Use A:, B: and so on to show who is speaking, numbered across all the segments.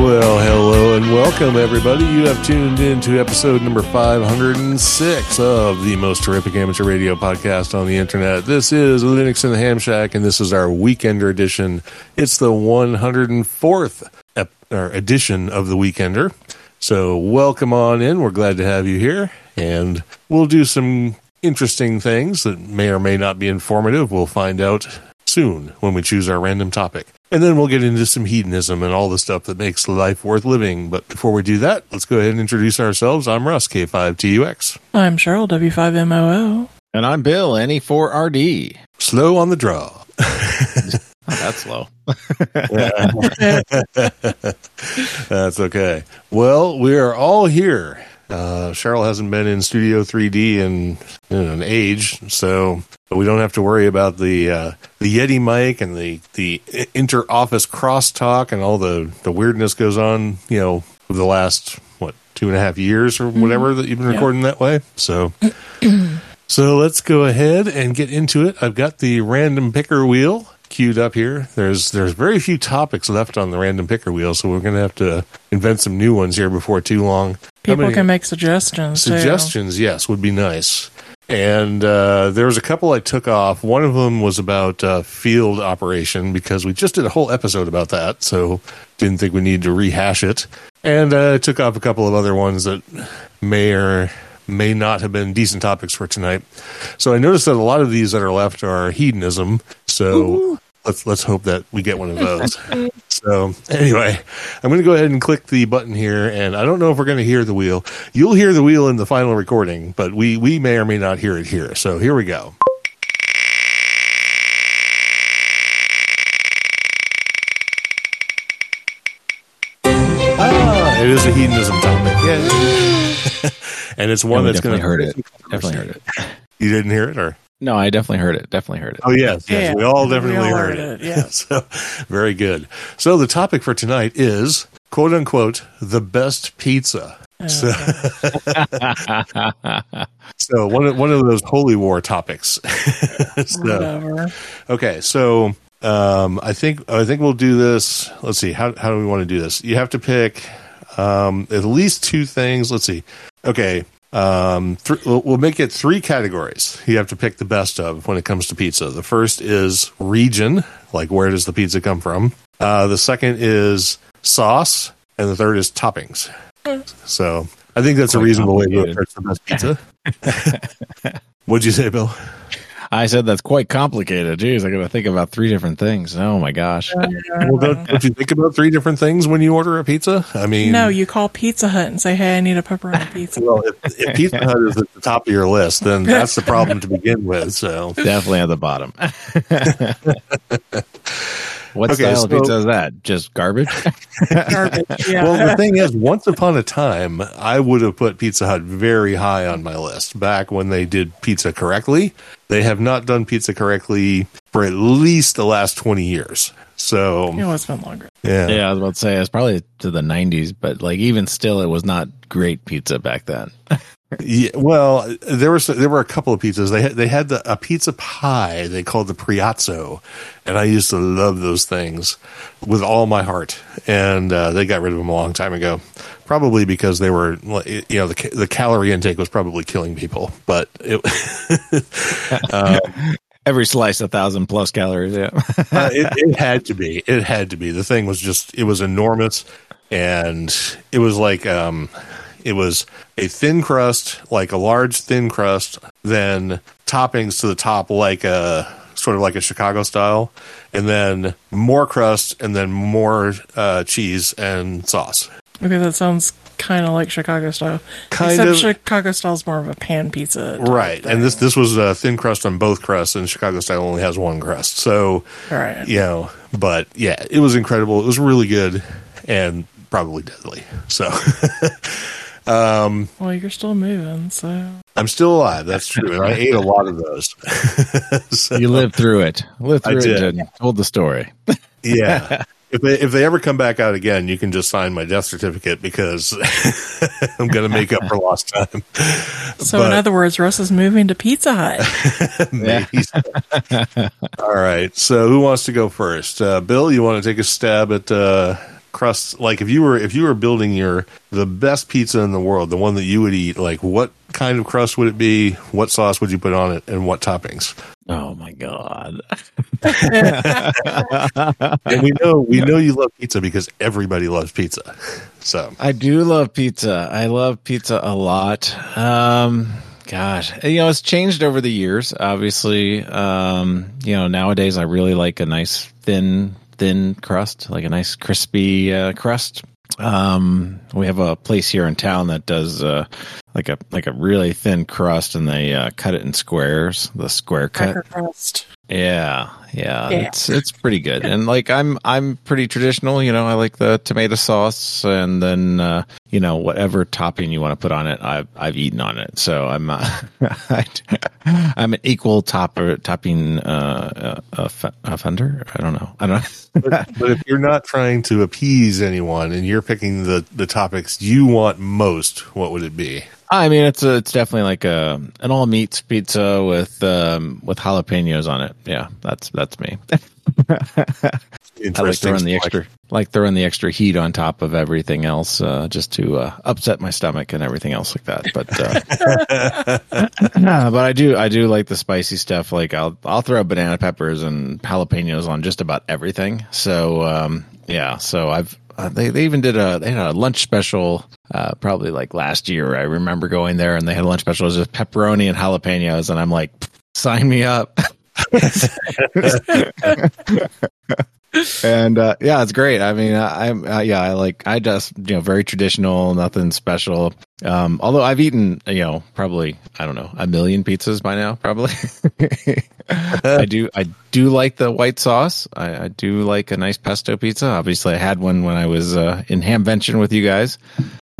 A: Well, hello and welcome, everybody. You have tuned in to episode number 506 of the most terrific amateur radio podcast on the internet. This is Linux in the Ham Shack, and this is our Weekender edition. It's the 104th ep- edition of the Weekender. So, welcome on in. We're glad to have you here, and we'll do some interesting things that may or may not be informative. We'll find out soon when we choose our random topic. And then we'll get into some hedonism and all the stuff that makes life worth living. But before we do that, let's go ahead and introduce ourselves. I'm Russ, K5TUX.
B: I'm Cheryl, W5MOO.
C: And I'm Bill, NE4RD.
A: Slow on the draw.
C: Oh, that's slow.
A: That's okay. Well, we are all here. Uh, Cheryl hasn't been in Studio 3D in, in an age, so we don't have to worry about the uh, the Yeti mic and the the inter office crosstalk and all the the weirdness goes on. You know, the last what two and a half years or whatever that you've been recording that way. So. So let's go ahead and get into it. I've got the random picker wheel queued up here. There's there's very few topics left on the random picker wheel, so we're going to have to invent some new ones here before too long.
B: People can make suggestions. too.
A: suggestions, yes, would be nice. And uh, there was a couple I took off. One of them was about uh, field operation because we just did a whole episode about that, so didn't think we needed to rehash it. And uh, I took off a couple of other ones that may or may not have been decent topics for tonight. So I noticed that a lot of these that are left are hedonism. So let's let's hope that we get one of those. so anyway, I'm going to go ahead and click the button here, and I don't know if we're going to hear the wheel. You'll hear the wheel in the final recording, but we we may or may not hear it here. So here we go. Ah, it is a hedonism topic. Yeah. and it's one
C: Yeah,
A: that's going to
C: heard it. Definitely heard it.
A: You didn't hear it, or
C: No, I definitely heard it. Definitely heard it.
A: Oh yes, yes,
B: Yeah,
A: we all
B: we
A: definitely
B: all
A: heard,
B: heard
A: it.
B: it, yeah.
A: so very good. So the topic for tonight is quote unquote the best pizza. So, so one of, one of those holy war topics. so,
B: Whatever.
A: okay, so um, I think I think we'll do this. Let's see how how do we want to do this? You have to pick um, at least two things. Let's see. Okay, um, th- we'll, make it three categories. You have to pick the best of when it comes to pizza. The first is region, like where does the pizza come from? Uh, the second is sauce, and the third is toppings. So I think that's a reasonable way to approach the best pizza. What'd you say, Bill?
C: I said that's quite complicated. Jeez, I got to think about three different things. Oh my gosh.
A: Uh, well, don't, don't you think about three different things when you order a pizza? I mean,
B: No, you call Pizza Hut and say, "Hey, I need a pepperoni pizza."
A: Well, if, if Pizza Hut is at the top of your list, then that's the problem to begin with. So,
C: Definitely at the bottom. what
A: Okay,
C: style of
A: so-
C: pizza is that? Just garbage?
B: Garbage. Yeah.
A: well, the thing is, once upon a time, I would have put Pizza Hut very high on my list back when they did pizza correctly. They have not done pizza correctly for at least the last 20 years. So,
B: you know, it's been longer.
A: yeah.
C: yeah, I was about to say it's probably to the 90s, but like even still, it was not great pizza back then.
A: Yeah, well, there was there were a couple of pizzas. They had, they had the, a pizza pie they called the Priazzo, and I used to love those things with all my heart. And uh, they got rid of them a long time ago, probably because they were you know the the calorie intake was probably killing people. But it
C: Every slice a thousand plus calories. Yeah.
A: uh, it, it had to be. It had to be. The thing was just it was enormous, and it was like um, it was a thin crust, like a large thin crust, then toppings to the top like a sort of like a Chicago style, and then more crust, and then more uh, cheese and sauce.
B: Okay, that sounds kind of like Chicago style.
A: Kind
B: Except
A: of.
B: Chicago style is more of a pan pizza.
A: Right,
B: thing.
A: and this this was a thin crust on both crusts, and Chicago style only has one crust. So,
B: Right.
A: you know, but yeah, it was incredible. It was really good and probably deadly. So,
B: Well, you're still moving, so
A: I'm still alive. That's true, and I ate a lot of those. So,
C: You lived through it. Lived
A: I
C: through it
A: did.
C: and told the story.
A: yeah. If they, if they ever come back out again, you can just sign my death certificate because I'm going to make up for lost time.
B: so
A: But-
B: in other words, Russ is moving to Pizza Hut.
A: Maybe so. All right. So who wants to go first? Uh, Bill, you want to take a stab at uh, crust? Like if you were if you were building your the best pizza in the world, the one that you would eat, like what kind of crust would it be? What sauce would you put on it, and what toppings?
C: Oh my god.
A: And we know we know you love pizza because everybody loves pizza. So
C: I do love pizza. I love pizza a lot. Um gosh, you know, it's changed over the years, obviously. Um, you know, nowadays I really like a nice thin thin crust, like a nice crispy uh, crust. Um, we have a place here in town that does uh like a like a really thin crust and they uh, cut it in squares, the square cut.
B: Crust.
C: Yeah, yeah,
B: Yeah.
C: it's it's pretty good. And like I'm I'm pretty traditional, you know. I like the tomato sauce, and then uh, you know whatever topping you want to put on it, I've I've eaten on it. So I'm uh, I'm an equal topper topping uh, uh, offender. I don't know. I don't know.
A: but, but if you're not trying to appease anyone and you're picking the the topics you want most, what would it be?
C: I mean, it's a, it's definitely like a an all meats pizza with um, with jalapenos on it. Yeah, that's that's me. I like throwing the extra, like throwing the extra heat on top of everything else, uh, just to uh, upset my stomach and everything else like that. But, uh, but I do, I do like the spicy stuff. Like I'll, I'll throw banana peppers and jalapenos on just about everything. So, um, yeah. So I've, uh, they, they even did a, they had a lunch special, uh, probably like last year. I remember going there and they had a lunch special. It was just pepperoni and jalapenos, and I'm like, sign me up. and uh, yeah, it's great. I mean, I, I'm uh, yeah, I like I just you know very traditional, nothing special. Um, although I've eaten you know probably I don't know a million pizzas by now, probably. I do I do like the white sauce. I, I do like a nice pesto pizza. Obviously, I had one when I was uh, in Hamvention with you guys.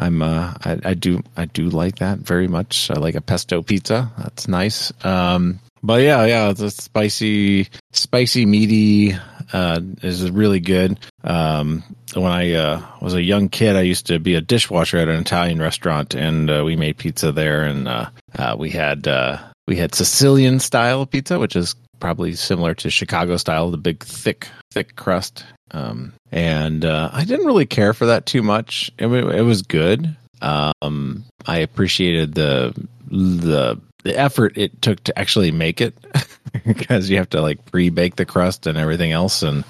C: I'm uh I, I do I do like that very much. I like a pesto pizza. That's nice. Um but yeah, yeah, the spicy spicy meaty uh is really good. Um when I uh was a young kid I used to be a dishwasher at an Italian restaurant and uh, we made pizza there and uh, uh we had uh we had Sicilian style pizza which is probably similar to Chicago style, the big thick thick crust. Um, and uh, I didn't really care for that too much. It, it was good. Um, I appreciated the the the effort it took to actually make it because you have to like pre-bake the crust and everything else and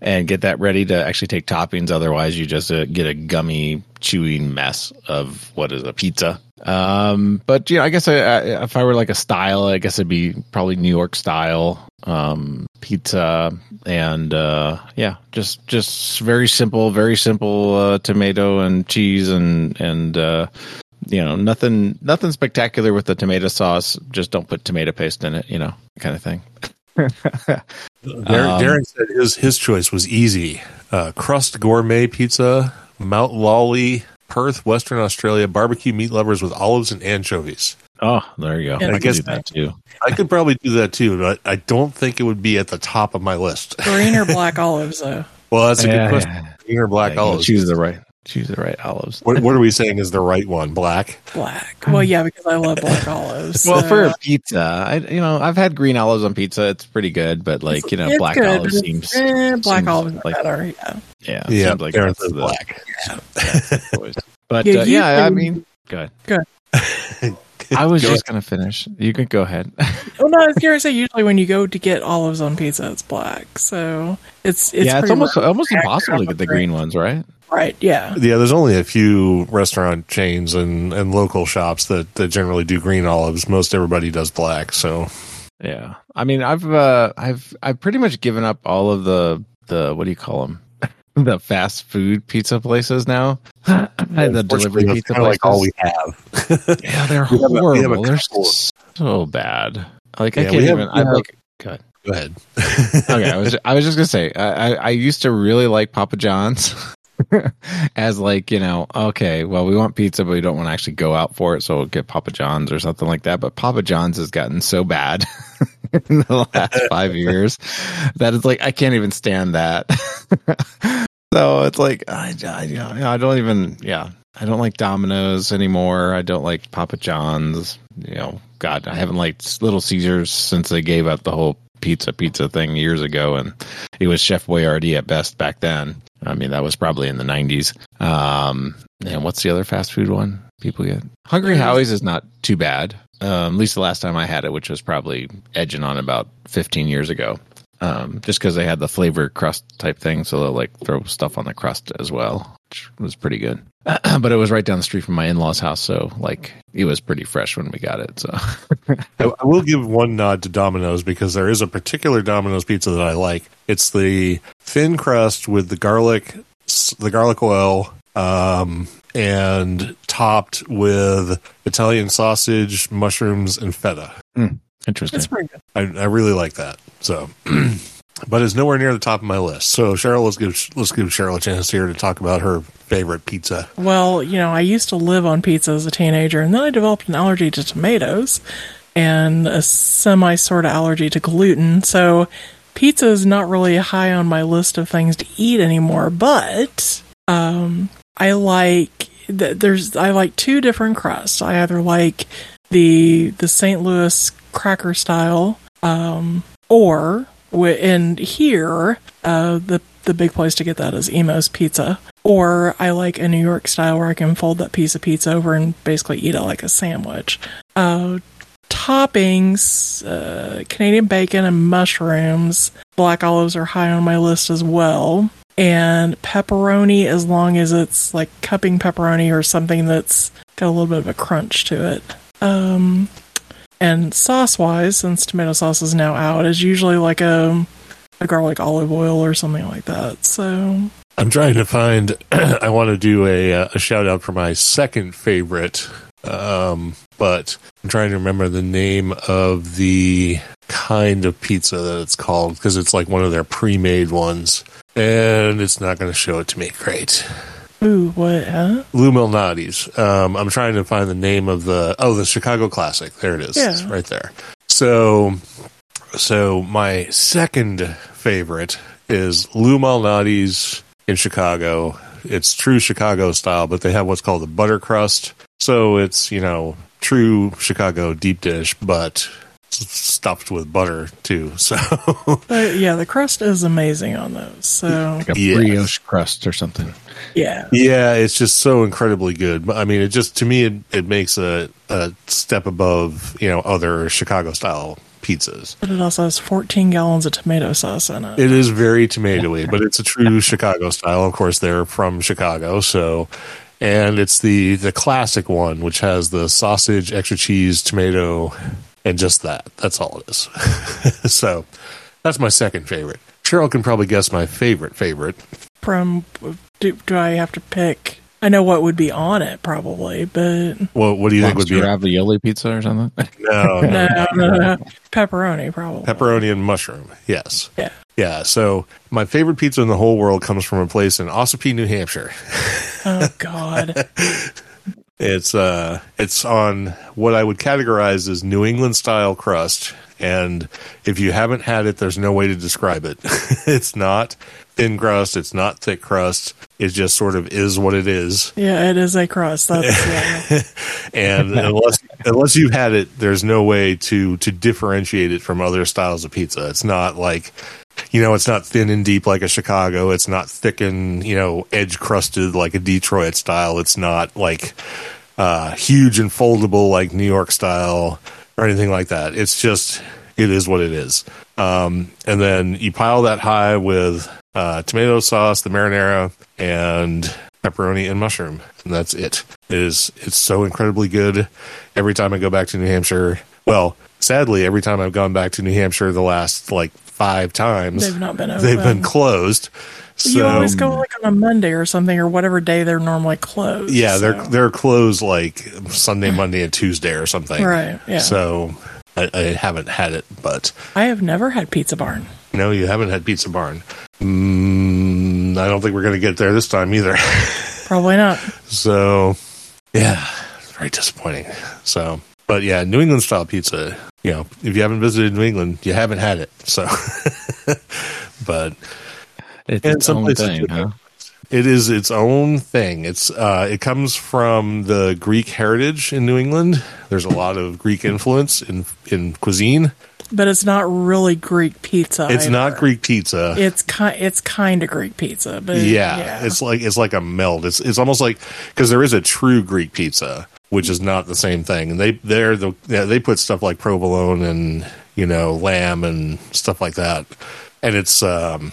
C: and get that ready to actually take toppings. Otherwise, you just uh, get a gummy, chewy mess of what is a pizza. Um, but you know, I guess I, I, if I were like a style, I guess it'd be probably New York style um, pizza, and uh, yeah, just just very simple, very simple uh, tomato and cheese and and uh, you know nothing nothing spectacular with the tomato sauce. Just don't put tomato paste in it, you know, kind of thing.
A: Darren,
C: Um,
A: Darren said his his choice was easy: uh, crust gourmet pizza, Mount Lawley, Perth, Western Australia, barbecue meat lovers with olives and anchovies.
C: Oh, there you go.
B: Yeah,
C: I,
A: I guess-
C: do that too.
A: I could probably do that too, but I don't think it would be at the top of my list.
B: Green or black olives, though.
A: Well, that's a
C: Yeah,
A: good question.
C: yeah.
A: Green or black
C: Yeah,
A: olives?
C: Choose the right. Choose the right olives.
A: What, what are we saying is the right one? Black.
B: Black. Well, yeah, because I love black olives.
C: Well, for a pizza, I you know I've had green olives on pizza. It's pretty good, but like you know,
B: It's
C: black
B: good,
C: olives seems
B: eh, black
C: seems
B: olives
C: like-
B: better. Yeah.
C: yeah
A: Yeah,
C: seems like that's the
A: black.
C: choice. But
B: Yeah,
C: uh,
B: you
C: yeah, I mean, go
B: Go
C: ahead. I was
A: Go
C: just gonna finish. You can go ahead.
B: Well, no, I was going to say usually when you go to get olives on pizza, it's black. So it's it's
C: yeah, it's almost
B: rare.
C: almost impossible to get the green ones, right?
B: Right. Yeah.
A: Yeah, there's only a few restaurant chains and, and local shops that, that generally do green olives. Most everybody does black. So
C: Yeah, I mean, I've uh, I've I've pretty much given up all of the the what do you call them, the fast food pizza places now. the delivery
A: Unfortunately, that's
C: pizza
A: kinda like all we have.
C: yeah, they're
A: We have a- we have a
C: horrible. They're so bad. Like I can't
A: have-
C: even.
A: we
C: I
A: have-
C: like. God.
A: Go ahead.
C: Okay, I was I was just gonna say I, I I used to really like Papa John's. As like you know, okay, well, we want pizza, but we don't want to actually go out for it, so we'll get Papa John's or something like that. But Papa John's has gotten so bad in the last five years that it's like I can't even stand that. so it's like I, I, I don't even yeah I don't like Domino's anymore. I don't like Papa John's. You know, God, I haven't liked Little Caesars since they gave up the whole pizza pizza thing years ago, and it was Chef Boyardee at best back then. I mean, that was probably in the '90s. Um, and what's the other fast food one people get? Hungry Howie's is not too bad. Um, at least the last time I had it, which was probably edging on about 15 years ago. Um, just because they had the flavor crust type thing, so they'll like throw stuff on the crust as well, which was pretty good. but it was right down the street from my in-laws' house, so like it was pretty fresh when we got it. So
A: I, I will give one nod to Domino's because there is a particular Domino's pizza that I like. It's the thin crust with the garlic, the garlic oil, um, and topped with Italian sausage, mushrooms, and feta.
C: Interesting.
B: It's pretty good.
A: I, I really like that. So, but it's nowhere near the top of my list. So, Cheryl, let's give let's give Cheryl a chance here to talk about her favorite pizza.
B: Well, you know, I used to live on pizza as a teenager, and then I developed an allergy to tomatoes and a semi sort of allergy to gluten. So, pizza is not really high on my list of things to eat anymore. But um, I like th- there's I like two different crusts. I either like the the St. Louis cracker style, um, or and here uh, the the big place to get that is Imo's Pizza. Or I like a New York style where I can fold that piece of pizza over and basically eat it like a sandwich. Uh, toppings, uh, Canadian bacon and mushrooms. Black olives are high on my list as well. And pepperoni, as long as it's like cupping pepperoni or something that's got a little bit of a crunch to it. Um, and sauce wise, since tomato sauce is now out, is usually like a a garlic olive oil or something like that. So
A: I'm trying to find. I want to do a, uh, a shout out for my second favorite, um, but I'm trying to remember the name of the kind of pizza that it's called because it's like one of their pre-made ones, and it's not going to show it to me. Great,
B: ooh, what? Huh?
A: Lou Malnati's. Um, I'm trying to find the name of the oh the Chicago Classic. There it is.
B: Yeah.
A: It's right there. So, so my second favorite is Lou Malnati's in Chicago. It's true Chicago style, but they have what's called a butter crust. So it's you know true Chicago deep dish, but stuffed with butter too. So
B: But yeah, the crust is amazing on those. So
C: like a
A: Yes.
C: brioche crust or something.
B: yeah,
A: Yeah, it's just so incredibly good. But I mean, it just to me it, it makes a, a step above you know other Chicago style pizzas.
B: but it also has 14 gallons of tomato sauce in it.
A: It is very tomatoey, but it's a true Chicago style. Of course, they're from Chicago, so and it's the the classic one, which has the sausage, extra cheese, tomato, and just that. That's all it is. so that's my second favorite. Cheryl can probably guess my favorite favorite.
B: From do, do I have to pick? I know what would be on it probably, but
A: Well, what do you think would be?
C: ravioli pizza or something.
A: No, no.
B: no, no, no. pepperoni probably.
A: pepperoni and mushroom. Yes.
B: Yeah.
A: Yeah. So my favorite pizza in the whole world comes from a place in Ossipee, New Hampshire.
B: Oh God.
A: It's uh it's on what I would categorize as New England style crust. And if you haven't had it, there's no way to describe it. it's not thin crust, it's not thick crust. It just sort of is what it is.
B: Yeah, it is a crust. That's yeah.
A: And unless unless you've had it, there's no way to to differentiate it from other styles of pizza. It's not like you know, it's not thin and deep like a Chicago. It's not thick and, you know, edge crusted like a Detroit style. It's not like uh, huge and foldable like New York style or anything like that. It's just, it is what it is. Um, and then you pile that high with uh, tomato sauce, the marinara, and pepperoni and mushroom, and that's it. It is it's so incredibly good. Every time I go back to New Hampshire, well, sadly, every time I've gone back to New Hampshire the last like five times,
B: They've not been open.
A: they've been closed.
B: you always go like on a Monday or something or whatever day they're normally closed.
A: yeah, they're they're closed like Sunday, Monday, and Tuesday or something.
B: Right, yeah.
A: So I, I haven't had it, but
B: I have never had Pizza Barn.
A: no, you haven't had Pizza Barn. Mm, I don't think we're going to get there this time either.
B: Probably not.
A: So, yeah, very disappointing. So, but yeah, New England style pizza. You know, if you haven't visited New England, you haven't had it. So, but
C: It's
A: And
C: its own thing, huh?
A: it is its own thing. It's uh, it comes from the Greek heritage in New England. There's a lot of Greek influence in in cuisine.
B: But it's not really Greek pizza.
A: It's
B: either.
A: not Greek pizza.
B: It's kind. It's kind of Greek pizza, but
A: yeah,
B: yeah,
A: it's like it's like a meld. It's it's almost like because there is a true Greek pizza, which is not the same thing. And they they're the yeah, they put stuff like provolone and you know lamb and stuff like that, and it's um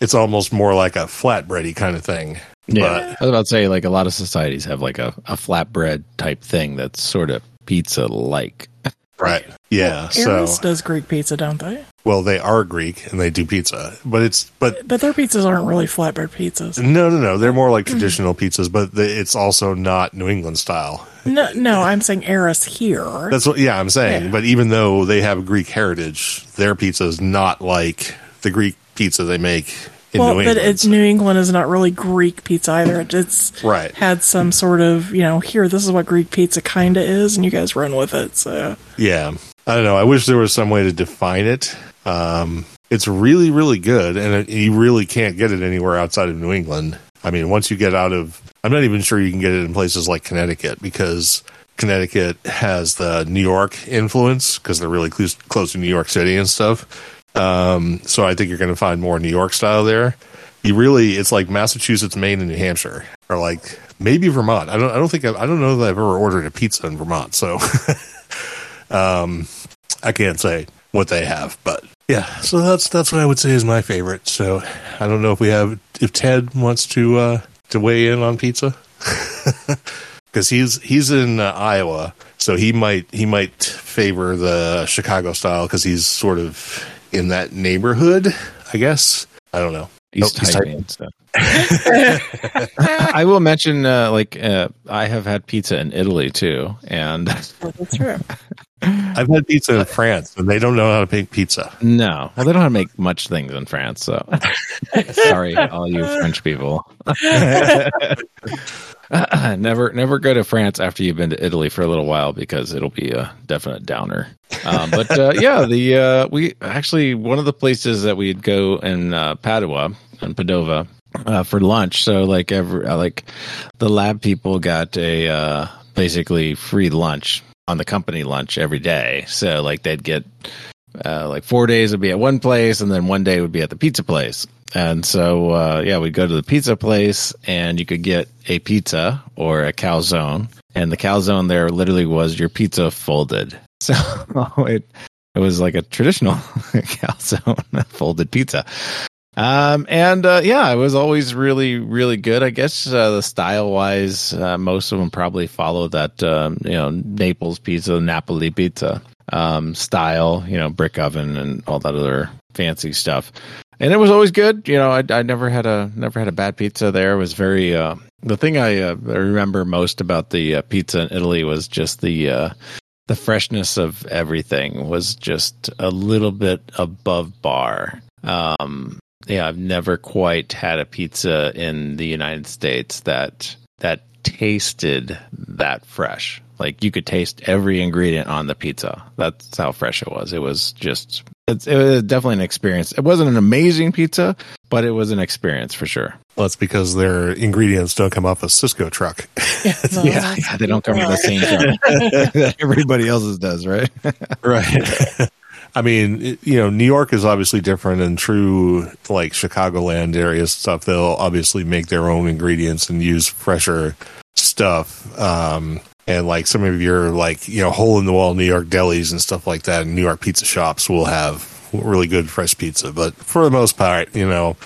A: it's almost more like a flatbready kind of thing.
C: Yeah, I was about to say like a lot of societies have like a, a flatbread type thing that's sort of pizza like.
A: Right, yeah. So
B: Eris does Greek pizza, don't they?
A: well, they are Greek and they do pizza, but it's but
B: But their pizzas aren't really flatbread pizzas.
A: no no no they're more like traditional pizzas, but the, it's also not New England style.
B: No, no, I'm saying Eris here.
A: That's what, yeah, I'm saying.
B: Yeah.
A: But even though they have Greek heritage, their pizza is not like the Greek pizza they make in
B: well,
A: New
B: but
A: England.
B: it's New England is not really Greek pizza either. It- It's
A: Right.
B: had some sort of you know here this is what Greek pizza kind of is, and you guys run with it. So
A: yeah, I don't know. I wish there was some way to define it. Um, it's really, really good, and it, you really can't get it anywhere outside of New England. I mean, once you get out of, I'm not even sure you can get it in places like Connecticut because Connecticut has the New York influence because they're really close, close to New York City and stuff. Um, so I think you're going to find more New York style there. You really, it's like Massachusetts, Maine, and New Hampshire, or like maybe Vermont. I don't, I don't think, I've, I don't know that I've ever ordered a pizza in Vermont. So, um, I can't say what they have, but yeah. So that's that's what I would say is my favorite. So I don't know if we have if Ted wants to uh, to weigh in on pizza because he's he's in uh, Iowa, so he might he might favor the Chicago style because he's sort of in that neighborhood. I guess I don't know.
C: East
A: Oh, he's
C: typing and stuff. I will mention, uh, like, uh, I have had pizza in Italy too, and
B: that's true.
A: I've had pizza in France, and they don't know how to make pizza.
C: no, well, they don't how to make much things in France. So, sorry, all you French people. never, never go to France after you've been to Italy for a little while because it'll be a definite downer. Um, but uh, yeah, the uh, we actually one of the places that we'd go in uh, Padua and Padova uh, for lunch. So like every like the lab people got a uh, basically free lunch on the company lunch every day. So like they'd get uh, like four days would be at one place, and then one day would be at the pizza place. And so, uh, yeah, we'd go to the pizza place, and you could get a pizza or a calzone. And the calzone there literally was your pizza folded. So it it was like a traditional calzone folded pizza. Um, and uh, yeah, it was always really, really good. I guess uh, the style wise, uh, most of them probably follow that um, you know Naples pizza, Napoli pizza um, style, you know, brick oven and all that other fancy stuff. And it was always good. You know, I, I never had a never had a bad pizza there. It was very uh, the thing I, uh, remember most about the uh, pizza in Italy was just the uh, the freshness of everything was just a little bit above bar. Um, yeah, I've never quite had a pizza in the United States that that tasted that fresh. Like you could taste every ingredient on the pizza. That's how fresh it was. It was just it's, it was definitely an experience. It wasn't an amazing pizza, but it was an experience for sure.
A: Well, that's because their ingredients don't come off a Sysco truck.
C: Yeah, yeah they don't come from the same truck that everybody else's does, right?
A: right. I mean, you know, New York is obviously different and true, like Chicagoland area stuff. They'll obviously make their own ingredients and use fresher stuff. Um, and like some of your like, you know, hole in the wall New York delis and stuff like that and New York pizza shops will have really good fresh pizza. But for the most part, you know,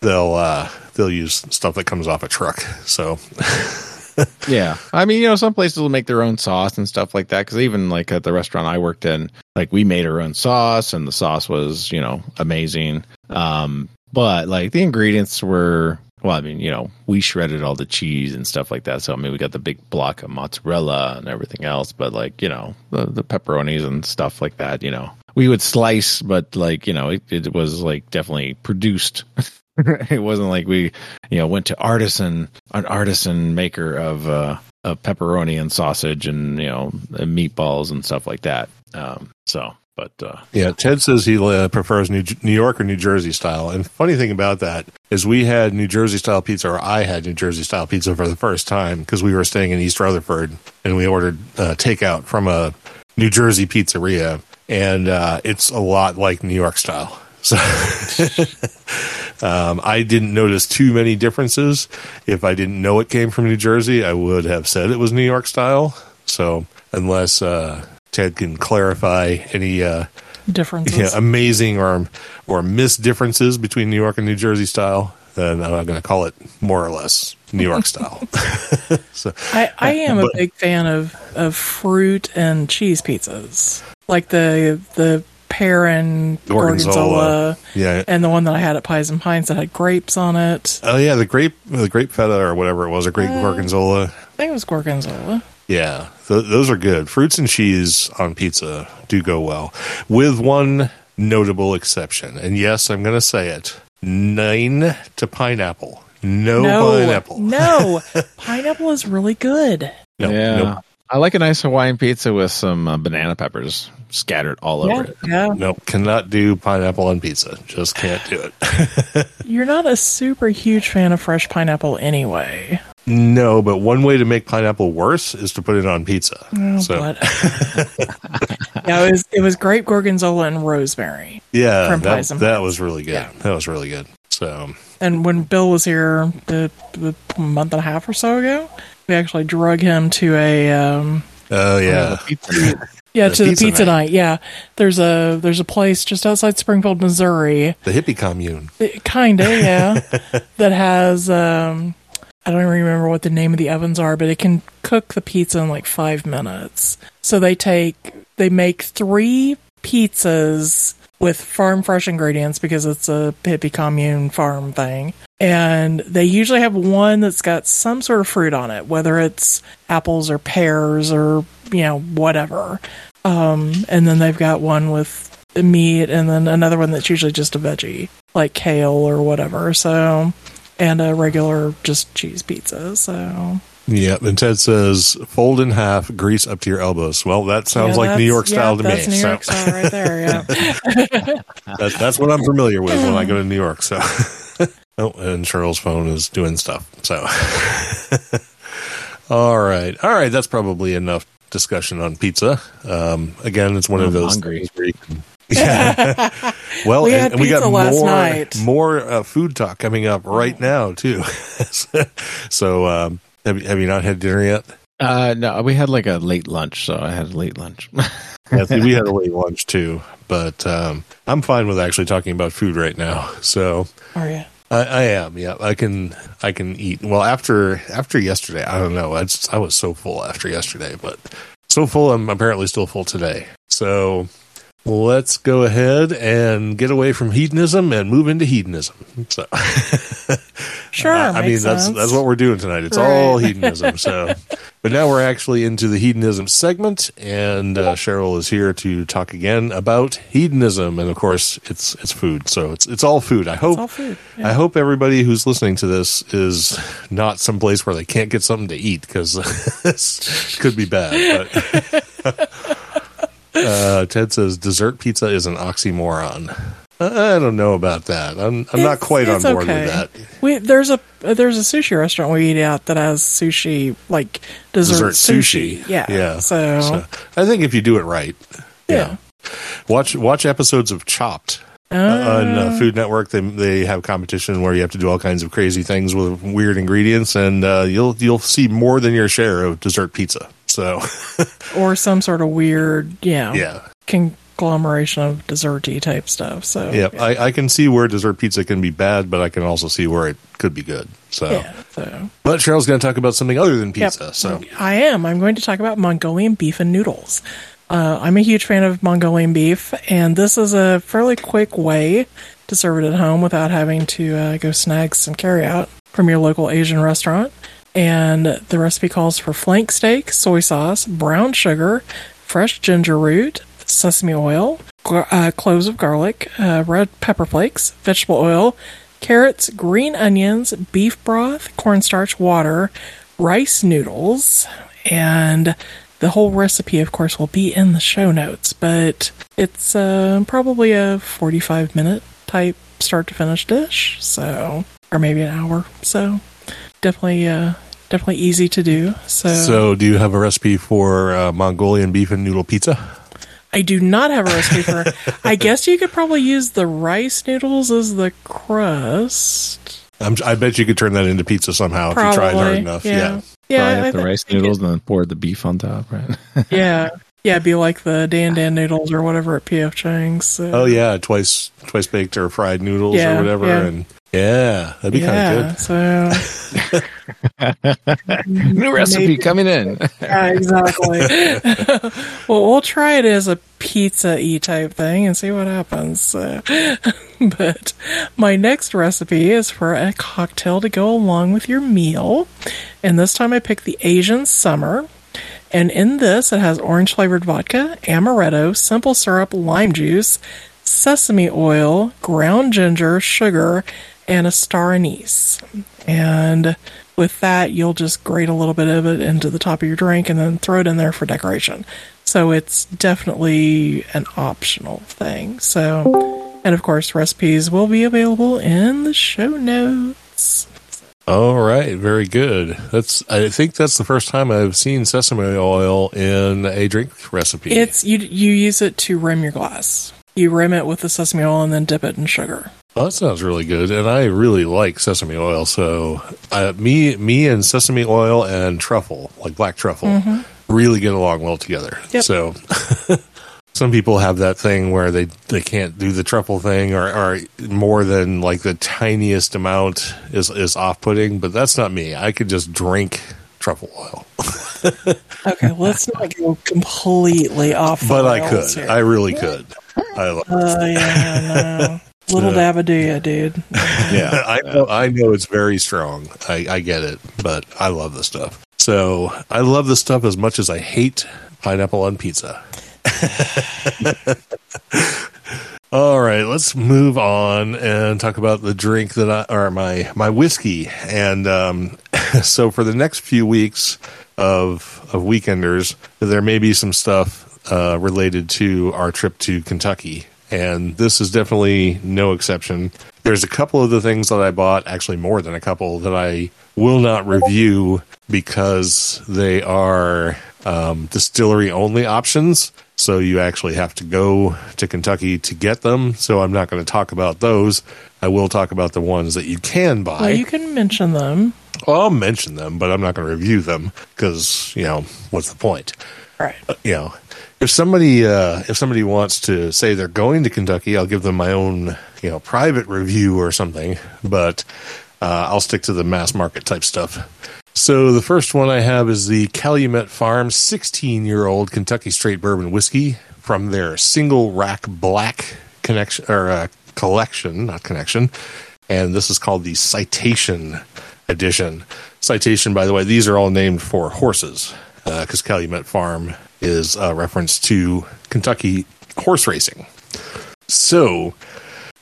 A: they'll uh, they'll use stuff that comes off a truck. So
C: Yeah, I mean, you know, some places will make their own sauce and stuff like that. Because even like at the restaurant I worked in, like we made our own sauce, and the sauce was, you know, amazing. Um, but like the ingredients were, well, I mean, you know, we shredded all the cheese and stuff like that. So I mean, we got the big block of mozzarella and everything else. But like, you know, the the pepperonis and stuff like that, you know, we would slice, but like, you know, it, it was like definitely produced. it wasn't like we you know went to artisan an artisan maker of uh of pepperoni and sausage and you know and meatballs and stuff like that um so but uh
A: Yeah, Ted says he uh, prefers New, New York or New Jersey style. And funny thing about that is we had New Jersey style pizza, or I had New Jersey style pizza for the first time because we were staying in East Rutherford and we ordered uh, takeout from a New Jersey pizzeria, and uh, it's a lot like New York style. So um, I didn't notice too many differences. If I didn't know it came from New Jersey, I would have said it was New York style. So unless uh, Ted can clarify any uh,
B: Differences.
A: yeah, amazing or or missed differences between New York and New Jersey style, then I'm going to call it more or less New York style. so
B: I, I am a big fan of, of fruit and cheese pizzas, like the the pear and
A: Gorgonzola.
B: gorgonzola,
A: yeah.
B: and the one that I had at Pies and Pints that had grapes on it.
A: Oh yeah, the grape, the grape feta or whatever it was, a grape
B: Uh,
A: gorgonzola.
B: I think it was gorgonzola.
A: Yeah, th- those are good. Fruits and cheese on pizza do go well, with one notable exception. And yes, I'm going to say it: nine to pineapple. No, pineapple.
B: no, pineapple is really good.
A: No,
C: yeah
A: nope,
C: i like a nice hawaiian pizza with some uh, banana peppers scattered all
B: Yeah,
C: over it
B: yeah.
A: nope. Cannot do pineapple on pizza. Just can't do it.
B: You're not a super huge fan of fresh pineapple anyway.
A: no, but one way to make pineapple worse is to put it on pizza.
B: Oh,
A: so
B: but yeah, it was it was grape gorgonzola and rosemary.
A: yeah,
B: from
A: that,
B: and
A: that was really good.
B: Yeah.
A: That was really good. So
B: And when Bill was here the, the month and a half or so ago, we actually drug him to a um,
A: oh yeah,
B: yeah
A: The
B: to the
A: pizza
B: pizza
A: night.
B: night. Yeah, there's a there's a place just outside Springfield, Missouri,
A: the hippie commune.
B: kind of yeah, that has um, I don't even remember what the name of the ovens are, but it can cook the pizza in like five minutes. So they take they make three pizzas with farm fresh ingredients because it's a hippie commune farm thing. And they usually have one that's got some sort of fruit on it, whether it's apples or pears or, you know, whatever. Um, and then they've got one with meat and then another one that's usually just a veggie, like kale or whatever. So, and a regular just cheese pizza. So,
A: Yeah, and Ted says fold in half, grease up to your elbows. Well, that sounds
B: Yeah,
A: like New York style
B: yeah,
A: to
B: that's
A: me.
B: New
A: so
B: York style right there. Yeah.
A: that, that's what I'm familiar with when I go to New York. So, oh, and Cheryl's phone is doing stuff. So, all right, all right, that's probably enough discussion on pizza. Um, again, it's one of
C: I'm
A: those
C: hungry.
A: things where you can. Yeah. well,
B: We
A: and, and we got
B: pizza last
A: more
B: night.
A: more uh, food talk coming up right now too. so, um, have you have you not had dinner yet?
C: uh no we had like a late lunch so i had a late lunch
A: Yeah, see, we had a late lunch too, but um, I'm fine with actually talking about food right now. So
B: Oh, yeah.
A: I, I am, yeah. I can, I can eat. Well, after after yesterday, I don't know. I, just, I was so full after yesterday, but so full. I'm apparently still full today. So let's go ahead and get away from hedonism and move into hedonism. So
B: Sure.
A: I, I mean,
B: makes
A: that's that's what we're doing tonight. It's
B: Right.
A: all hedonism. So, but now we're actually into the hedonism segment, and uh, Cheryl is here to talk again about hedonism, and of course, it's it's food. So it's it's all food. I hope
B: food,
A: I hope everybody who's listening to this is not someplace where they can't get something to eat because this could be bad. But uh, Ted says dessert pizza is an oxymoron. I I don't know about that. I'm I'm not quite on board
B: okay.
A: with that.
B: We there's a there's a sushi restaurant we eat at that has sushi like dessert,
A: dessert
B: sushi.
A: sushi.
B: Yeah.
A: yeah.
B: So,
A: So, I think if you do it right,
B: yeah.
A: watch watch episodes of Chopped uh, on uh, Food Network. They they have competition where you have to do all kinds of crazy things with weird ingredients, and uh, you'll you'll see more than your share of dessert pizza. So
B: or some sort of weird, know,
A: yeah,
B: conglomeration of desserty type stuff. So
A: Yeah, I, I can see where dessert pizza can be bad, but I can also see where it could be good. So,
B: yeah. So
A: but Cheryl's going to talk about something other than
B: Yep.
A: pizza. So,
B: I am. I'm going to talk about Mongolian beef and noodles. Uh, I'm a huge fan of Mongolian beef, and this is a fairly quick way to serve it at home without having to uh, go snag some carryout from your local Asian restaurant. And the recipe calls for flank steak, soy sauce, brown sugar, fresh ginger root, sesame oil, uh, cloves of garlic, uh, red pepper flakes, vegetable oil, carrots, green onions, beef broth, cornstarch, water, rice noodles, and the whole recipe, of course, will be in the show notes. But it's uh, probably a 45 minute type start to finish dish, so or maybe an hour. So definitely, uh, definitely easy to do. So,
A: so do you have a recipe for uh, Mongolian beef and noodle pizza?
B: I do not have a recipe for. I guess you could probably use the rice noodles as the crust.
A: I'm, I bet you could turn that into pizza somehow
B: Probably,
A: if you tried hard enough. Yeah.
B: yeah.
C: Fry
B: I
C: up the
B: think
C: rice
B: you could-
C: noodles and then pour the beef on top, right?
B: Yeah, yeah, be like the Dan Dan noodles or whatever at PF Chang's. So.
A: Oh yeah, twice twice baked or fried noodles
B: Yeah,
A: or whatever,
B: yeah.
A: and yeah, that'd be kind of good.
B: So
C: New recipe
B: Maybe.
C: coming in.
B: yeah, exactly. well, we'll try it as a pizza e type thing and see what happens. So. but my next recipe is for a cocktail to go along with your meal, and this time I picked the Asian Summer. And in this, it has orange flavored vodka, amaretto, simple syrup, lime juice, sesame oil, ground ginger, sugar, and a star anise. And with that, you'll just grate a little bit of it into the top of your drink and then throw it in there for decoration. So it's definitely an optional thing. So, and of course, recipes will be available in the show notes.
A: All right, very good. That's I think that's the first time I've seen sesame oil in a drink recipe.
B: It's you you use it to rim your glass. You rim it with the sesame oil and then dip it in sugar.
A: Well, that sounds really good, and I really like sesame oil. So, uh, me, me, and sesame oil and truffle, like black truffle, really get along well together.
B: Yep.
A: So, some people have that thing where they they can't do the truffle thing, or, or more than like the tiniest amount is is off putting. But that's not me. I could just drink truffle oil,
B: Okay, let's not go completely off.
A: but I could.
B: here.
A: I really could. I love
B: Oh yeah, no. Little
A: So-
B: dabadoo, dude.
C: Yeah.
A: I know, I know it's very strong. I, I get it, but I love the stuff. So I love the stuff as much as I hate pineapple on pizza. All right, let's move on and talk about the drink that I or my my whiskey. And um, so for the next few weeks of of weekenders, there may be some stuff uh, related to our trip to Kentucky, and this is definitely no exception. There's a couple of the things that I bought, actually more than a couple, that I will not review because they are um, distillery only options. So you actually have to go to Kentucky to get them. So I'm not going to talk about those. I will talk about the ones that you can buy.
B: Well, you can mention them.
A: Well, I'll mention them, but I'm not going to review them because you know what's the point?
B: Right.
A: You know, if somebody uh, if somebody wants to say they're going to Kentucky, I'll give them my own you know private review or something. But uh, I'll stick to the mass market type stuff. So the first one I have is the Calumet Farm 16 year old Kentucky Straight Bourbon Whiskey from their single rack black connection or uh, collection, not connection. And this is called the Citation Edition. Citation, by the way, these are all named for horses because Calumet Farm is a reference to Kentucky horse racing. So,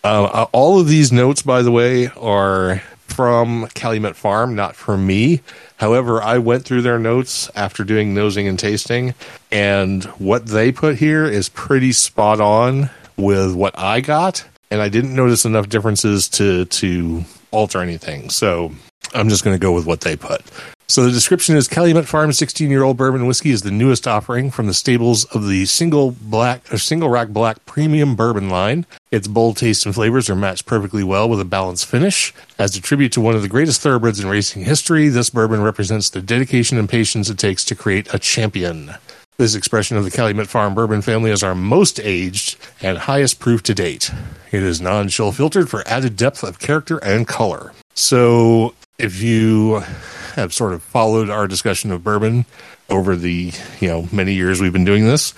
A: uh, all of these notes, by the way, are from Calumet Farm, not from me. However, I went through their notes after doing nosing and tasting, and what they put here is pretty spot on with what I got, and I didn't notice enough differences to to alter anything. So I'm just going to go with what they put. So the description is Calumet Farm 16 year old bourbon whiskey is the newest offering from the stables of the single black or single rack black premium bourbon line. Its bold taste and flavors are matched perfectly well with a balanced finish. As a tribute to one of the greatest thoroughbreds in racing history, this bourbon represents the dedication and patience it takes to create a champion. This expression of the Calumet Farm bourbon family is our most aged and highest proof to date. It is non chill filtered for added depth of character and color. So, if you have sort of followed our discussion of bourbon over the you know many years we've been doing this,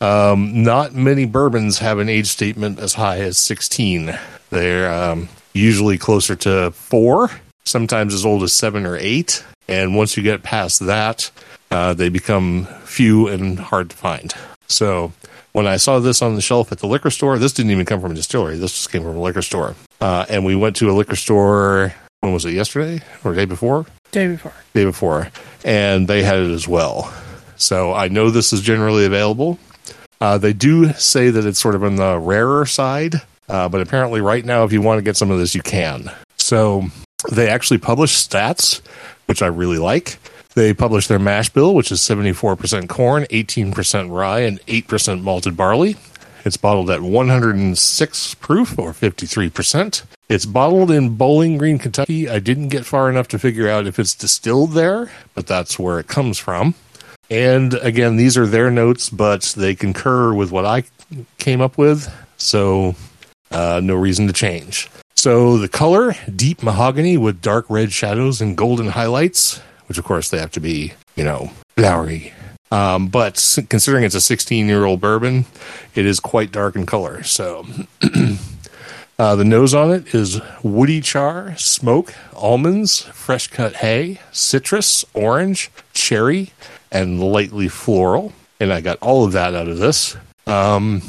A: um, not many bourbons have an age statement as high as 16. They're um, usually closer to four, sometimes as old as seven or eight. And once you get past that, uh, they become few and hard to find. So when I saw this on the shelf at the liquor store, this didn't even come from a distillery. This just came from a liquor store. Uh, and we went to a liquor store, when was it, yesterday or day before?
B: Day before.
A: Day before. And they had it as well. So I know this is generally available. Uh, they do say that it's sort of on the rarer side, uh, but apparently, right now, if you want to get some of this, you can. So they actually publish stats, which I really like. They publish their mash bill, which is 74% corn, 18% rye, and 8% malted barley. It's bottled at 106 proof or 53%. It's bottled in Bowling Green, Kentucky. I didn't get far enough to figure out if it's distilled there, but that's where it comes from. And again, these are their notes, but they concur with what I came up with. So, uh, no reason to change. So, the color deep mahogany with dark red shadows and golden highlights, which of course they have to be, you know, flowery. Um, but considering it's a 16 year old bourbon, it is quite dark in color. So, uh, the nose on it is woody char, smoke, almonds, fresh cut hay, citrus, orange, cherry, and lightly floral. And I got all of that out of this. Um,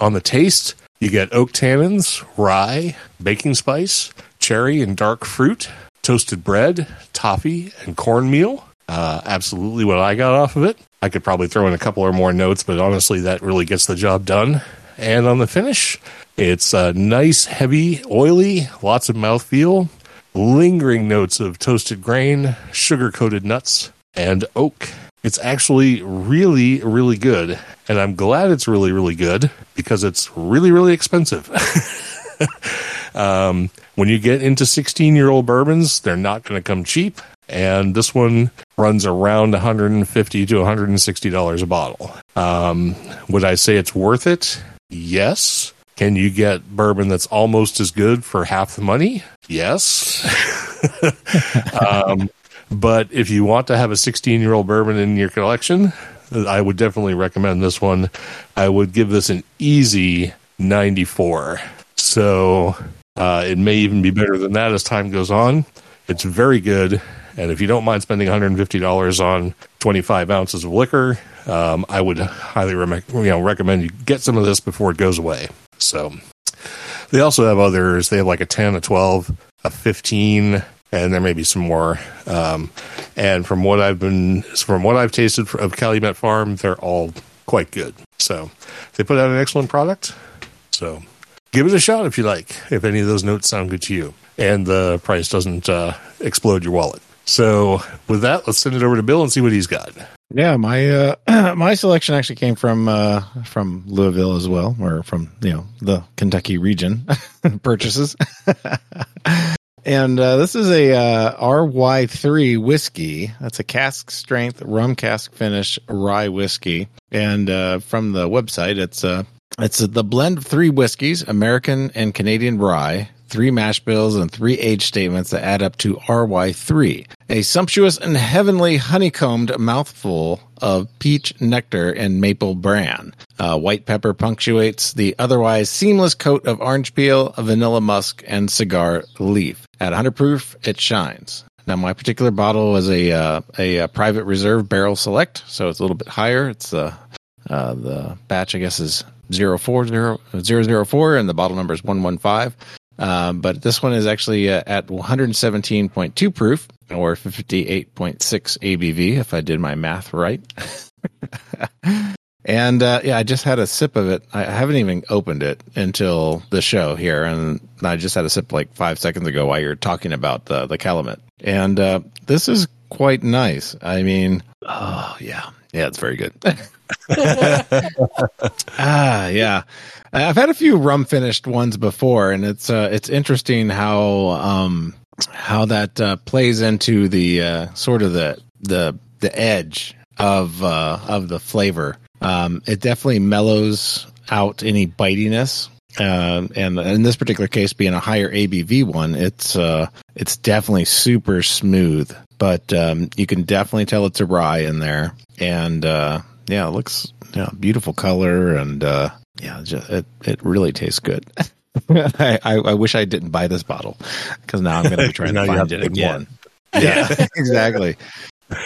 A: on the taste, you get oak tannins, rye, baking spice, cherry and dark fruit, toasted bread, toffee, and cornmeal. Uh, absolutely what I got off of it. I could probably throw in a couple or more notes, but honestly, that really gets the job done. And on the finish, it's uh, nice, heavy, oily, lots of mouthfeel, lingering notes of toasted grain, sugar coated nuts, and oak. It's actually really, really good. And I'm glad it's really, really good because it's really, really expensive. um, when you get into 16 year old bourbons, they're not going to come cheap. And this one runs around 150 to 160 dollars a bottle. Um, would I say it's worth it? Yes. Can you get bourbon that's almost as good for half the money? Yes. um, but if you want to have a 16 year old bourbon in your collection, I would definitely recommend this one. I would give this an easy 94. So uh, it may even be better than that as time goes on. It's very good. And if you don't mind spending $150 on 25 ounces of liquor, um, I would highly rem- you know, recommend you get some of this before it goes away. So they also have others. They have like a 10, a 12, a 15, and there may be some more. Um, and from what I've been, from what I've tasted of Calumet Farm, they're all quite good. So they put out an excellent product. So give it a shot if you like, if any of those notes sound good to you and the price doesn't uh, explode your wallet. So with that, let's send it over to Bill and see what he's got.
C: Yeah, my uh, my selection actually came from uh, from Louisville as well, or from you know the Kentucky region purchases. and uh, this is a uh, RY3 whiskey. That's a cask strength rum cask finish rye whiskey, and uh, from the website, it's uh, it's the blend of three whiskeys, American and Canadian rye, three mash bills, and three age statements that add up to RY3. A sumptuous and heavenly honeycombed mouthful of peach nectar and maple bran. Uh, white pepper punctuates the otherwise seamless coat of orange peel, vanilla musk, and cigar leaf. At 100 proof, it shines. Now, my particular bottle was a uh, a, uh private reserve barrel select, so it's a little bit higher. It's uh, uh, the batch, I guess, is 040, 004, and the bottle number is 115. Uh, but this one is actually uh, at 117.2 proof or 58.6 ABV, if I did my math right. and uh, yeah, I just had a sip of it. I haven't even opened it until the show here, and I just had a sip like five seconds ago while you're talking about the the Calumet. And uh, this is quite nice. I mean, oh yeah, yeah, it's very good. ah, yeah. I've had a few rum finished ones before, and it's uh, it's interesting how um, how that uh, plays into the uh, sort of the the the edge of uh, of the flavor. Um, it definitely mellows out any bitiness. Um, and in this particular case, being a higher ABV one, it's uh, it's definitely super smooth. But um, you can definitely tell it's a rye in there, and uh, yeah, it looks yeah, beautiful color, and uh, yeah, just, it it really tastes good. I, I, I wish I didn't buy this bottle because now I'm going to be trying to find it again. Yeah, exactly.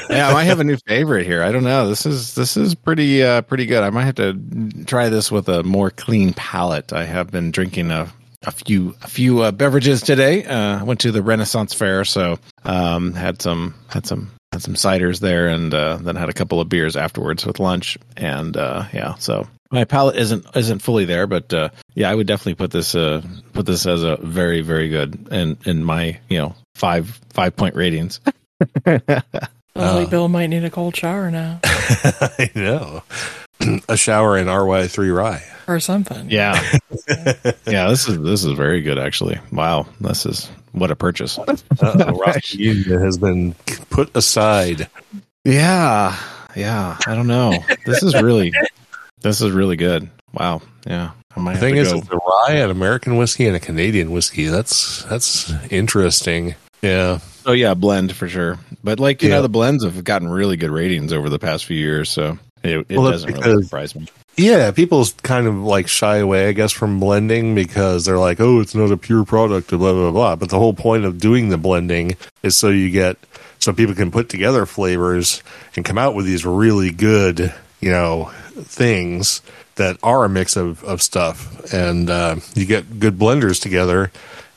C: Yeah, I might have a new favorite here. I don't know. This is this is pretty uh, pretty good. I might have to try this with a more clean palate. I have been drinking a a few a few uh, beverages today. Uh, I went to the Renaissance Fair, so um, had some had some had some ciders there, and uh, then had a couple of beers afterwards with lunch. And uh, yeah, so my palate isn't isn't fully there, but uh, yeah, I would definitely put this uh, put this as a very very good in in my you know five five point ratings.
B: Sounds like Bill might need a cold shower now
A: I know. a shower in RY3 rye.
B: or something.
C: Yeah, yeah. This is this is very good actually. Wow, this is what a purchase.
A: Uh, Rocky has been put aside.
C: Yeah, yeah. I don't know. This is really this is really good. Wow. Yeah.
A: The thing is,
C: go.
A: it's a rye, an American whiskey, and a Canadian whiskey. That's that's interesting. Yeah,
C: Oh yeah, blend for sure. But like you
A: Yeah.
C: know, the blends have gotten really good ratings over the past few years, so it, it
A: Well,
C: doesn't really surprise me.
A: yeah. People kind of like shy away, I guess, from blending because they're like, "Oh, it's not a pure product," blah blah blah. But the whole point of doing the blending is so you get so people can put together flavors and come out with these really good, you know, things that are a mix of of stuff, and uh, you get good blenders together.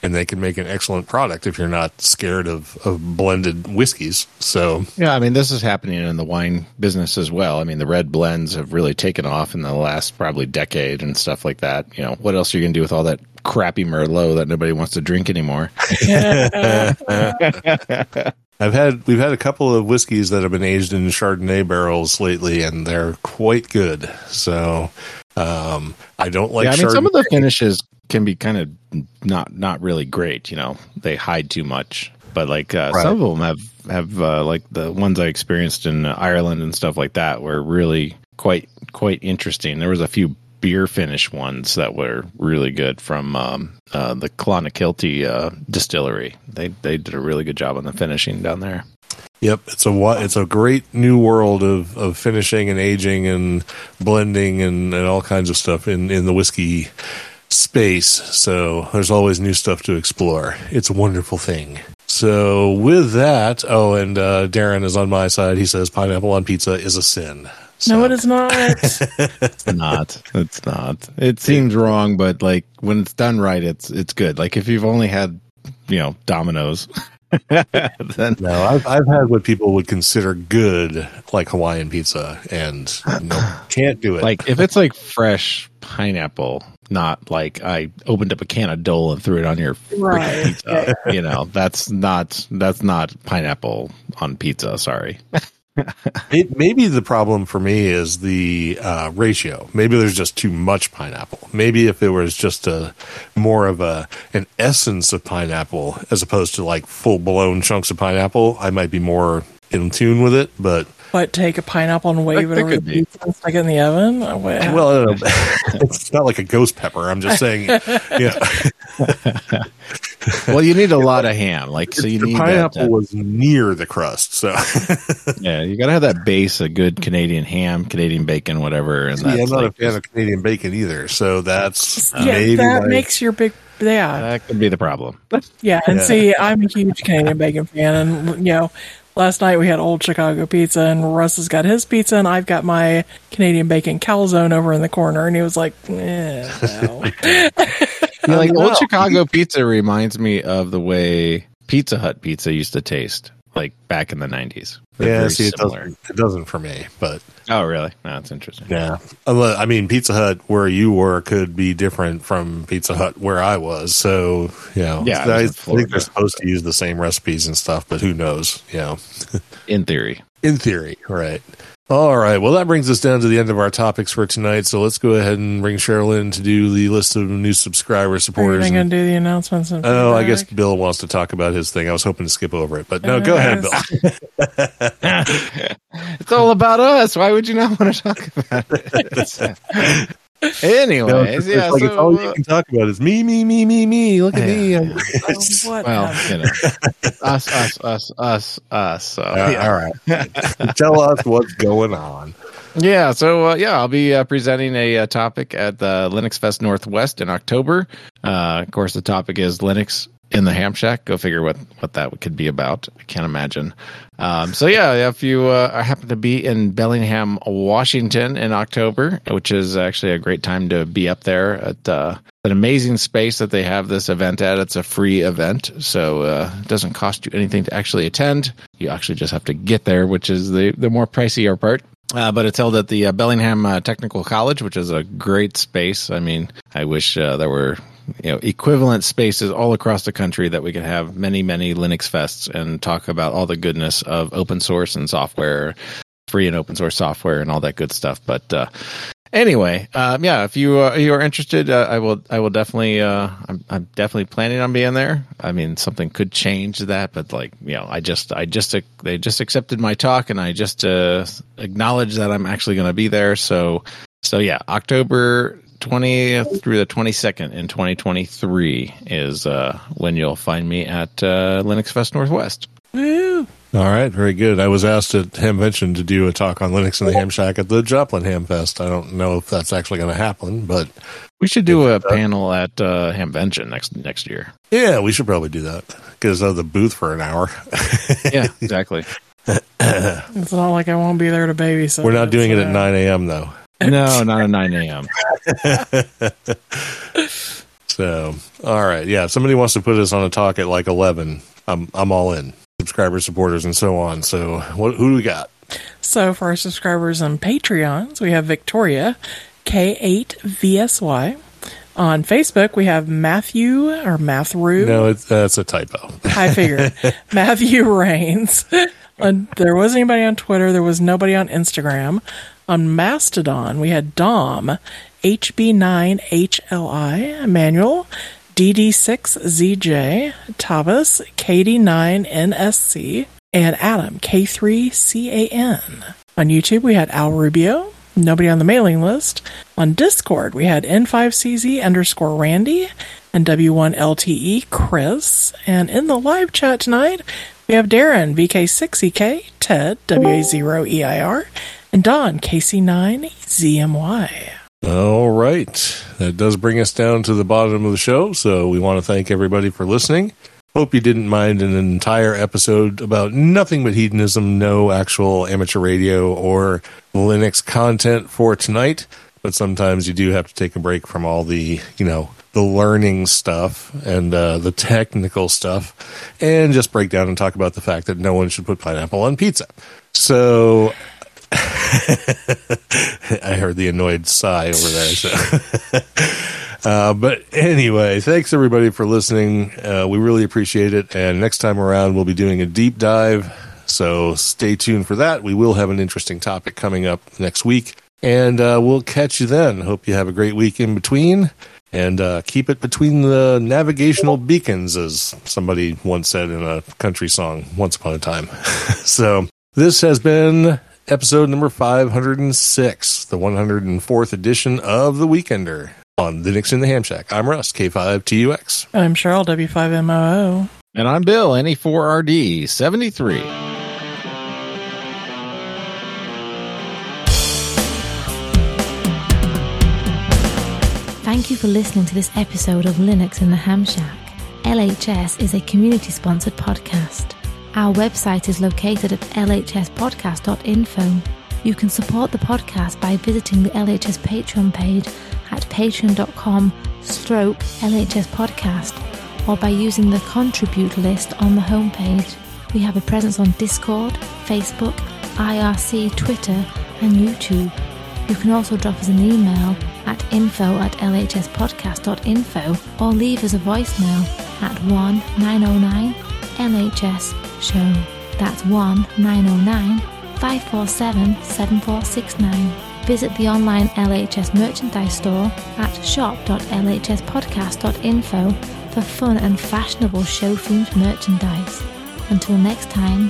A: And they can make an excellent product if you're not scared of, of blended whiskeys. So
C: Yeah, I mean, this is happening in the wine business as well. I mean, the red blends have really taken off in the last probably decade and stuff like that. You know, what else are you going to do with all that crappy Merlot that nobody wants to drink anymore?
A: I've had we've had a couple of whiskeys that have been aged in Chardonnay barrels lately, and they're quite good. So um, I don't like.
C: yeah, I mean, some of the finishes can be kind of not not really great. You know, they hide too much. But like uh,
A: Right.
C: some of them have have uh, like the ones I experienced in Ireland and stuff like that were really quite quite interesting. There was a few beer finish ones that were really good from um, uh, the Clonakilty uh, distillery. They they did a really good job on the finishing down there.
A: Yep, it's a it's a great new world of, of finishing and aging and blending and, and all kinds of stuff in, in the whiskey space. So there's always new stuff to explore. It's a wonderful thing. So with that, oh, and uh, Darren is on my side. He says pineapple on pizza is a sin. So,
B: No, it is not.
C: It's not. It's not. It seems wrong, but like when it's done right, it's it's good. Like if you've only had you know Domino's, then
A: No, I've I've had what people would consider good, like Hawaiian pizza, and no, can't do it.
C: like if it's like fresh pineapple, not like I opened up a can of Dole and threw it on your
B: Right.
C: pizza. You know, that's not that's not pineapple on pizza. Sorry.
A: May- maybe the problem for me is the uh, ratio. Maybe there's just too much pineapple. Maybe if it was just a more of a an essence of pineapple as opposed to like full blown chunks of pineapple, I might be more in tune with it. But
B: What, take a pineapple and wave
C: That-
B: it over the pizza and stick it in the oven? Oh,
A: well, I don't know. it's not like a ghost pepper. I'm just saying, yeah,
C: Well, you need a lot of ham. Like so, you
A: the
C: need
A: pineapple
C: that, that-
A: was near the crust. So
C: yeah, you got to have that base of good Canadian ham, Canadian bacon, whatever. And
A: See,
C: that's
A: I'm not
C: like,
A: a fan of Canadian bacon either. So that's
B: yeah,
A: maybe
B: that
A: my-
B: makes your big. Yeah,
C: that could be the problem.
B: yeah. And
A: Yeah.
B: see, I'm a huge Canadian bacon fan, and you know, last night we had Old Chicago pizza, and Russ has got his pizza, and I've got my Canadian bacon calzone over in the corner, and he was like, eh, no.
C: Yeah, like old Chicago pizza reminds me of the way Pizza Hut pizza used to taste, like back in the nineties.
A: yeah. See, it doesn't, it doesn't for me, but
C: Oh, really? No, that's interesting.
A: yeah. I mean, Pizza Hut where you were could be different from Pizza Hut where I was. So you know,
C: Yeah, I
A: I think they're supposed to use the same recipes and stuff, but who knows? You know,
C: In theory,
A: in theory, right? All right. Well, that brings us down to the end of our topics for tonight. So let's go ahead and bring Cheryl in to do the list of new subscriber
B: Are you
A: supporters.
B: going to do the announcements? and
A: Oh, I guess? Bill wants to talk about his thing. I was hoping to skip over it, but no, go ahead, Bill.
C: It's all about us. Why would you not want to talk about it?
A: No,
C: Anyways,
A: it's
C: yeah.
A: like it's all you can talk about is me, me, me, me, me. Look at me. I'm-
B: Oh, what
C: well, you know, us, us, us, us, us. So, yeah.
A: all right. Tell us what's going on.
C: Yeah, so uh, yeah, I'll be uh, presenting a, uh topic at the Linux Fest Northwest in October. Uh, of course, the topic is Linux in the Ham Shack. Go figure what what that could be about. I can't imagine. Um, so yeah, if you uh, happen to be in Bellingham, Washington in October, which is actually a great time to be up there at uh, an amazing space that they have this event at. It's a free event, so uh, it doesn't cost you anything to actually attend. You actually just have to get there, which is the the more pricier part. Uh, but it's held at the uh, Bellingham uh, Technical College, which is a great space. I mean, I wish uh, there were you know equivalent spaces all across the country that we could have many, many Linux fests and talk about all the goodness of open source and software, free and open source software, and all that good stuff. But uh, anyway, um, yeah, if you uh, you are interested, uh, I will I will definitely uh, I'm I'm definitely planning on being there. I mean, something could change that, but like you know, I just I just they just accepted my talk, and I just uh, acknowledge that I'm actually going to be there. So so yeah, October. 20th through the 22nd in 2023 is uh, when you'll find me at uh, Linux Fest Northwest.
B: Woo.
A: All right, very good. I was asked at Hamvention to do a talk on Linux in the Ham Shack at the Joplin Ham Fest. I don't know if that's actually going to happen, but
C: We should do a panel at uh, Hamvention next next year.
A: yeah, we should probably do that. Get us out of the booth for an hour.
C: Yeah, exactly.
B: It's not like I won't be there to babysit.
A: We're not doing it at 9 a.m. though.
C: No, not at 9 a.m.
A: So, all right, yeah. If somebody wants to put us on a talk at like 11, I'm I'm all in. Subscribers, supporters, and so on. So, what? Who do we got?
B: So for our subscribers and Patreons, we have Victoria K8VSY. On Facebook, we have Matthew or Mathru.
A: No, it's that's a typo.
B: I figured Matthew Rains. And uh, there wasn't anybody on Twitter. There was nobody on Instagram. On Mastodon, we had Dom, HB9HLI, Emmanuel, DD6ZJ, Tavis, KD9NSC, and Adam, K3CAN. On YouTube, we had Al Rubio, nobody on the mailing list. On Discord, we had N5CZ underscore Randy and W1LTE E Chris. And in the live chat tonight, we have Darren, VK6EK, Ted, WA0EIR, and Don, KC9ZMY.
A: All right. That does bring us down to the bottom of the show. So we want to thank everybody for listening. Hope you didn't mind an entire episode about nothing but hedonism, no actual amateur radio or Linux content for tonight. But sometimes you do have to take a break from all the, you know, the learning stuff and uh, the technical stuff and just break down and talk about the fact that no one should put pineapple on pizza. So I heard the annoyed sigh over there. So. uh, but anyway, thanks everybody for listening. Uh, we really appreciate it. And next time around, we'll be doing a deep dive. So stay tuned for that. We will have an interesting topic coming up next week. And uh, we'll catch you then. Hope you have a great week in between. And uh, keep it between the navigational beacons, as somebody once said in a country song once upon a time. so this has been episode number 506, the 104th edition of The Weekender on Linux in the Ham Shack. I'm Russ, K5TUX.
B: I'm Cheryl, W5MOO.
C: And I'm Bill, NE4RD 73.
D: Thank you for listening to this episode of Linux in the Ham Shack. LHS is a community sponsored podcast. Our website is located at lhspodcast.info. You can support the podcast by visiting the LHS Patreon page at patreon.com stroke podcast or by using the contribute list on the homepage. We have a presence on Discord, Facebook, IRC, Twitter, and YouTube. You can also drop us an email at info at lhspodcast.info or leave us a voicemail at 1 909 LHS show. That's 1 909 547 7469. Visit the online LHS merchandise store at shop.lhspodcast.info for fun and fashionable show themed merchandise. Until next time,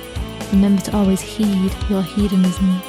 D: remember to always heed your hedonism.